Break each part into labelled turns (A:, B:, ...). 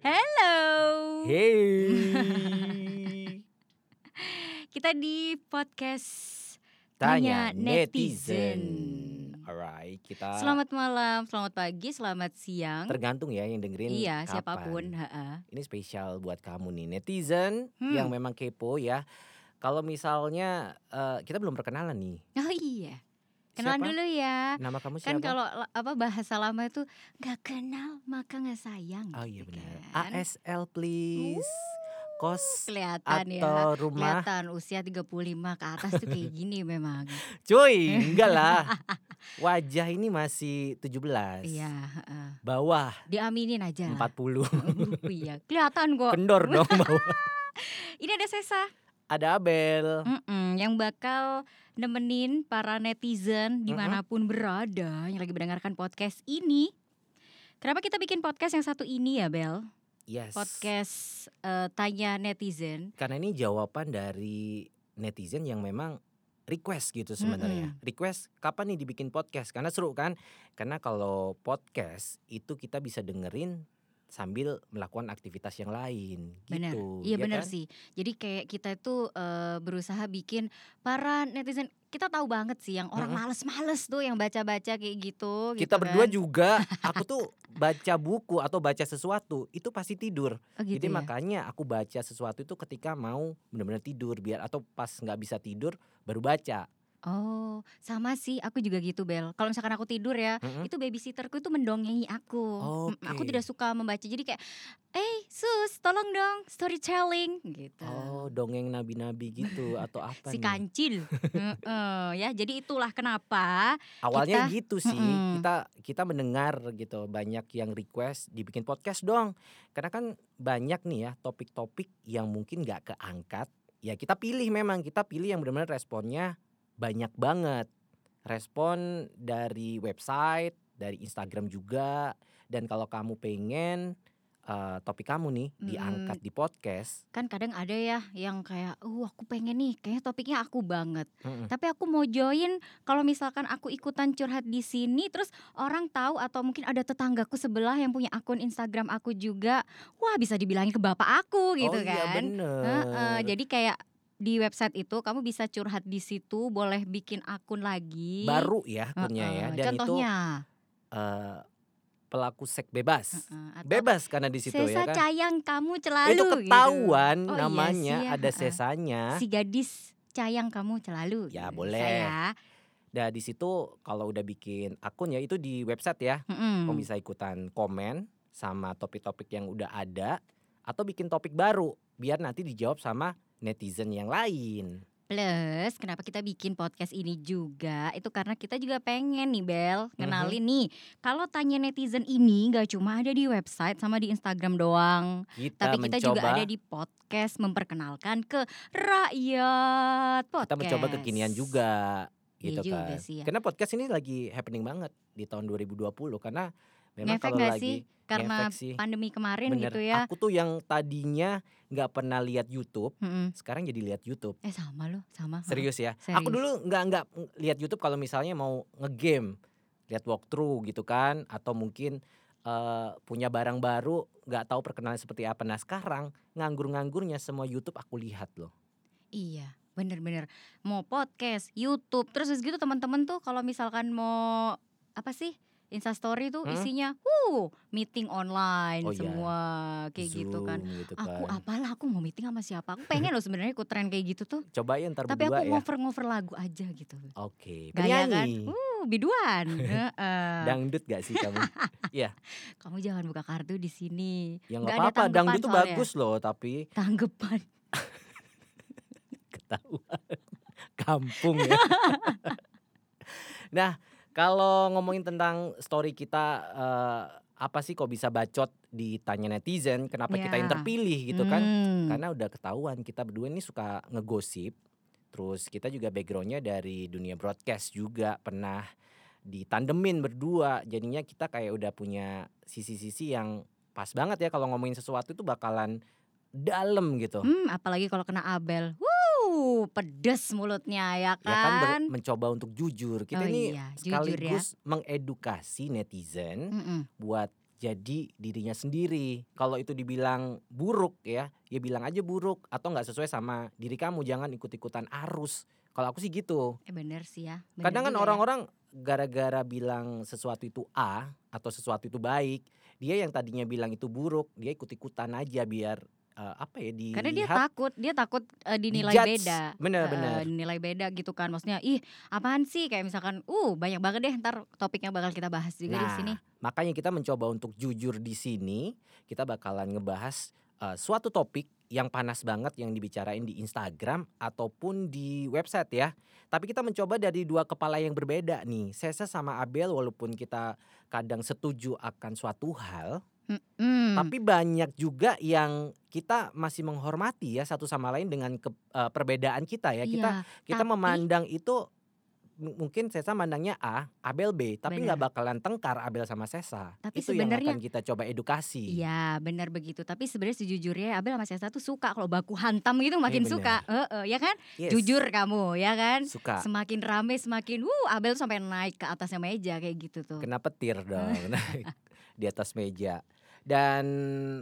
A: Hello.
B: Hey.
A: Kita di podcast
B: Tanya
A: Tanya
B: netizen.
A: Netizen.
B: Alright, kita
A: Selamat malam, selamat pagi, selamat siang.
B: tergantung ya yang dengerin
A: Iya,
B: kapan.
A: siapa pun, heeh.
B: Ini spesial buat kamu nih netizen
A: Hmm.
B: yang memang kepo ya. Kalau misalnya eh, kita belum perkenalan nih.
A: Oh iya. Kenalan
B: Siapa?
A: dulu ya.
B: Nama kamu
A: Kan
B: siapa?
A: kalau la- apa bahasa lama itu nggak kenal maka nggak sayang.
B: Oh iya benar.
A: kan?
B: ASL please. Kos
A: Kelihatan ya.
B: atau rumah.
A: Kelihatan usia 35 ke atas tuh kayak gini memang.
B: Cuy, enggak lah. Wajah ini masih 17.
A: Iya, heeh.
B: Bawah
A: Diaminin aja.
B: 40.
A: iya, kelihatan kok.
B: Kendor dong bawah.
A: Ini ada Sesa.
B: Ada Abel.
A: Mm-mm, yang bakal nemenin para netizen di mana pun berada yang lagi mendengarkan podcast ini. Kenapa kita bikin podcast yang satu ini ya Bel?
B: Yes.
A: Podcast eh, tanya netizen.
B: Karena ini jawaban dari netizen yang memang request gitu sebenarnya. Request kapan nih dibikin podcast? Karena seru kan? Karena kalau podcast itu kita bisa dengerin sambil melakukan aktivitas yang lain
A: Benar.
B: gitu.
A: Iya
B: ya
A: benar
B: kan?
A: sih. Jadi kayak kita itu eh, berusaha bikin para netizen kita tahu banget sih yang orang males-males tuh yang baca-baca kayak gitu.
B: Kita
A: gitu
B: berdua
A: kan.
B: juga aku tuh baca buku atau baca sesuatu itu pasti tidur.
A: Oh, gitu
B: Jadi
A: ya?
B: makanya aku baca sesuatu itu ketika mau benar-benar tidur biar atau pas nggak bisa tidur baru baca.
A: Oh, sama sih. Aku juga gitu, Bel. Kalau misalkan aku tidur ya,
B: Mm-mm.
A: itu babysitterku itu mendongeng aku. Mm, Aku tidak suka membaca. Jadi kayak, "Eh, Sus, tolong dong storytelling." gitu.
B: Oh, dongeng nabi-nabi gitu atau apa
A: si
B: nih?
A: kancil. Heeh, ya, jadi itulah kenapa
B: Awalnya
A: kita-
B: gitu sih,
A: Mm-mm.
B: kita kita mendengar gitu banyak yang request dibikin podcast dong. Karena kan banyak nih ya topik-topik yang mungkin nggak keangkat. Ya kita pilih memang kita pilih yang benar-benar responnya banyak banget. Respon dari website, dari Instagram juga. Dan kalau kamu pengen eh, topik kamu nih
A: Mm-mm.
B: diangkat di podcast,
A: kan kadang ada ya yang kayak, "Uh, aku pengen nih, kayaknya topiknya aku banget."
B: mm-mm.
A: Tapi aku mau join kalau misalkan aku ikutan curhat di sini terus orang tahu atau mungkin ada tetanggaku sebelah yang punya akun Instagram aku juga. Wah, bisa dibilangin ke bapak aku gitu
B: oh iya
A: kan.
B: bener.
A: Heeh, jadi kayak di website itu kamu bisa curhat di situ, boleh bikin akun lagi.
B: Baru ya akunnya ya.
A: Heeh,
B: Dan
A: Contohnya,
B: itu eh, pelaku seks bebas.
A: heeh, atau
B: Bebas karena di situ
A: Sesa
B: ya kan.
A: cayang kamu celalu
B: itu
A: gitu.
B: ketahuan
A: Oh iya
B: namanya
A: sih ya,
B: ada sesanya.
A: Si gadis cayang kamu celalu.
B: Ya,
A: gitu,
B: boleh.
A: Saya.
B: Nah di situ kalau udah bikin akun ya itu di website ya.
A: Mm-mm.
B: Kamu bisa ikutan komen sama topik-topik yang udah ada atau bikin topik baru biar nanti dijawab sama netizen yang lain.
A: Plus, kenapa kita bikin podcast ini juga? Itu karena kita juga pengen nih Bel,
B: Mhm.
A: kenalin nih. Kalau tanya netizen ini nggak cuma ada di website sama di Instagram doang,
B: Kita
A: tapi kita juga
B: mencoba
A: ada di podcast memperkenalkan ke rakyat podcast.
B: kita mencoba kekinian juga
A: Iya
B: gitu
A: juga
B: kan.
A: sih ya.
B: Karena podcast ini lagi happening banget di tahun 2020 karena memang
A: Ngefek
B: kalau lagi
A: sih? Karena
B: sih.
A: pandemi kemarin
B: Bener.
A: gitu ya.
B: Aku tuh yang tadinya nggak pernah lihat YouTube,
A: Mm-mm.
B: sekarang jadi lihat YouTube.
A: Eh sama loh, sama.
B: Serius ya.
A: Serius.
B: Aku dulu nggak nggak lihat YouTube kalau misalnya mau ngegame, lihat walkthrough gitu kan, atau mungkin eh, punya barang baru nggak tahu perkenalan seperti apa. Nah sekarang nganggur-nganggurnya semua YouTube aku lihat loh.
A: Iya, bener-bener mau podcast, YouTube, terus gitu teman-teman tuh kalau misalkan mau apa sih Insta Story tuh
B: Hmm?
A: isinya, uh meeting online
B: Oh iya,
A: semua kayak gitu kan.
B: Zoom gitu
A: Aku
B: kan.
A: apalah aku mau meeting sama siapa? Aku pengen loh sebenarnya ikut tren kayak gitu tuh.
B: Cobain ntar
A: Tapi
B: berdua
A: aku
B: ya.
A: ngover-ngover lagu aja gitu.
B: Oke,
A: Gaya kan? Uh, biduan. Heeh.
B: Dangdut gak sih kamu?
A: Kamu jangan buka kartu di sini.
B: Ya
A: Nggak
B: apa-apa, dangdut tuh bagus loh, tapi
A: Tanggapan.
B: ketahuan kampung ya. nah, kalau ngomongin tentang story kita eh, apa sih kok bisa bacot ditanya netizen, kenapa kita yang
A: Ya.
B: terpilih gitu kan?
A: Hmm.
B: Karena udah ketahuan kita berdua ini suka ngegosip. Terus kita juga backgroundnya dari dunia broadcast juga pernah ditandemin berdua. Jadinya kita kayak udah punya sisi-sisi yang pas banget ya kalau ngomongin sesuatu itu bakalan dalam gitu.
A: Hmm, apalagi kalau kena Abel. Wuh, pedes mulutnya ya
B: ya kan ber-
A: kan?
B: mencoba untuk jujur kita
A: Oh
B: ini
A: iya, jujur ya.
B: sekaligus mengedukasi netizen
A: Mm-mm.
B: buat jadi dirinya sendiri. Kalau itu dibilang buruk ya, ya bilang aja buruk atau nggak sesuai sama diri kamu, jangan ikut-ikutan arus. Kalau aku sih gitu.
A: Eh bener sih ya. Bener
B: Kadang kan
A: ya.
B: orang-orang gara-gara bilang sesuatu itu A atau sesuatu itu baik, dia yang tadinya bilang itu buruk, dia ikut-ikutan aja biar eh, apa ya dilihat
A: Karena dia takut, dia takut eh, dinilai
B: dijudge.
A: beda.
B: Bener
A: Eh,
B: bener.
A: dinilai beda gitu kan. Maksudnya, ih, apaan sih? Kayak misalkan, uh, banyak banget deh ntar topiknya bakal kita bahas juga di
B: Nah,
A: sini.
B: makanya kita mencoba untuk jujur di sini. Kita bakalan ngebahas eh, suatu topik yang panas banget yang dibicarain di Instagram ataupun di website ya. Tapi kita mencoba dari dua kepala yang berbeda nih. Sesa sama Abel walaupun kita kadang setuju akan suatu hal,
A: Mm-mm.
B: tapi banyak juga yang kita masih menghormati ya satu sama lain dengan ke- eh, perbedaan kita ya. Kita
A: Iya,
B: kita
A: tapi-
B: memandang itu mungkin Sesa mandangnya A, Abel B, tapi nggak bakalan tengkar Abel sama Sesa.
A: Tapi
B: itu yang
A: sebenarnya-
B: akan kita coba edukasi.
A: Iya benar begitu Tapi sebenarnya sejujurnya Abel sama Sesa tuh suka Kalau baku hantam gitu makin
B: bener.
A: suka Heeh, Ya kan
B: Yes,
A: Jujur kamu ya kan
B: suka.
A: Semakin rame semakin Wuh Abel tuh sampai naik ke atasnya meja Kayak gitu tuh
B: Kena petir dong naik di atas meja. Dan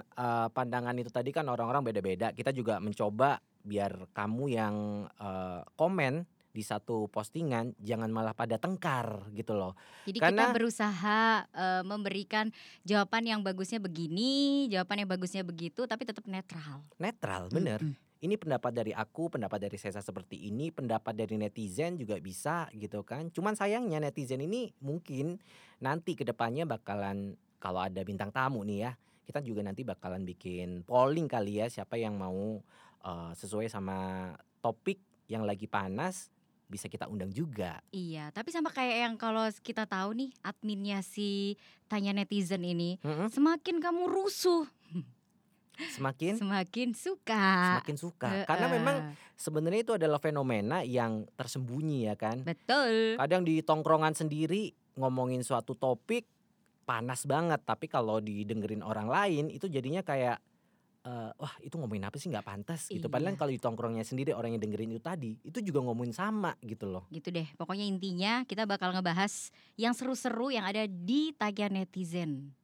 B: eh, pandangan itu tadi kan orang-orang beda-beda. Kita juga mencoba biar kamu yang eh, komen di satu postingan jangan malah pada tengkar gitu loh.
A: Jadi
B: Karena-
A: kita berusaha eh, memberikan jawaban yang bagusnya begini, jawaban yang bagusnya begitu, tapi tetap netral.
B: Netral, bener.
A: Mm-mm.
B: Ini pendapat dari aku, pendapat dari Sesa seperti ini, pendapat dari netizen juga bisa gitu kan. Cuman sayangnya netizen ini mungkin nanti ke depannya bakalan kalau ada bintang tamu nih ya, kita juga nanti bakalan bikin polling kali ya siapa yang mau eh, sesuai sama topik yang lagi panas bisa kita undang juga.
A: Iya, tapi sama kayak yang kalau kita tahu nih adminnya si tanya netizen ini,
B: Mm-mm.
A: semakin kamu rusuh,
B: Semakin
A: semakin suka.
B: semakin suka karena memang sebenarnya itu adalah fenomena yang tersembunyi ya kan.
A: betul.
B: kadang di tongkrongan sendiri ngomongin suatu topik panas banget tapi kalau didengerin orang lain itu jadinya kayak eh, wah itu ngomongin apa sih nggak pantas gitu padahal
A: Iya.
B: kalau di tongkrongnya sendiri orang yang dengerin itu tadi itu juga ngomongin sama gitu loh
A: Gitu deh. Pokoknya intinya kita bakal ngebahas yang seru-seru yang ada di tagihan netizen.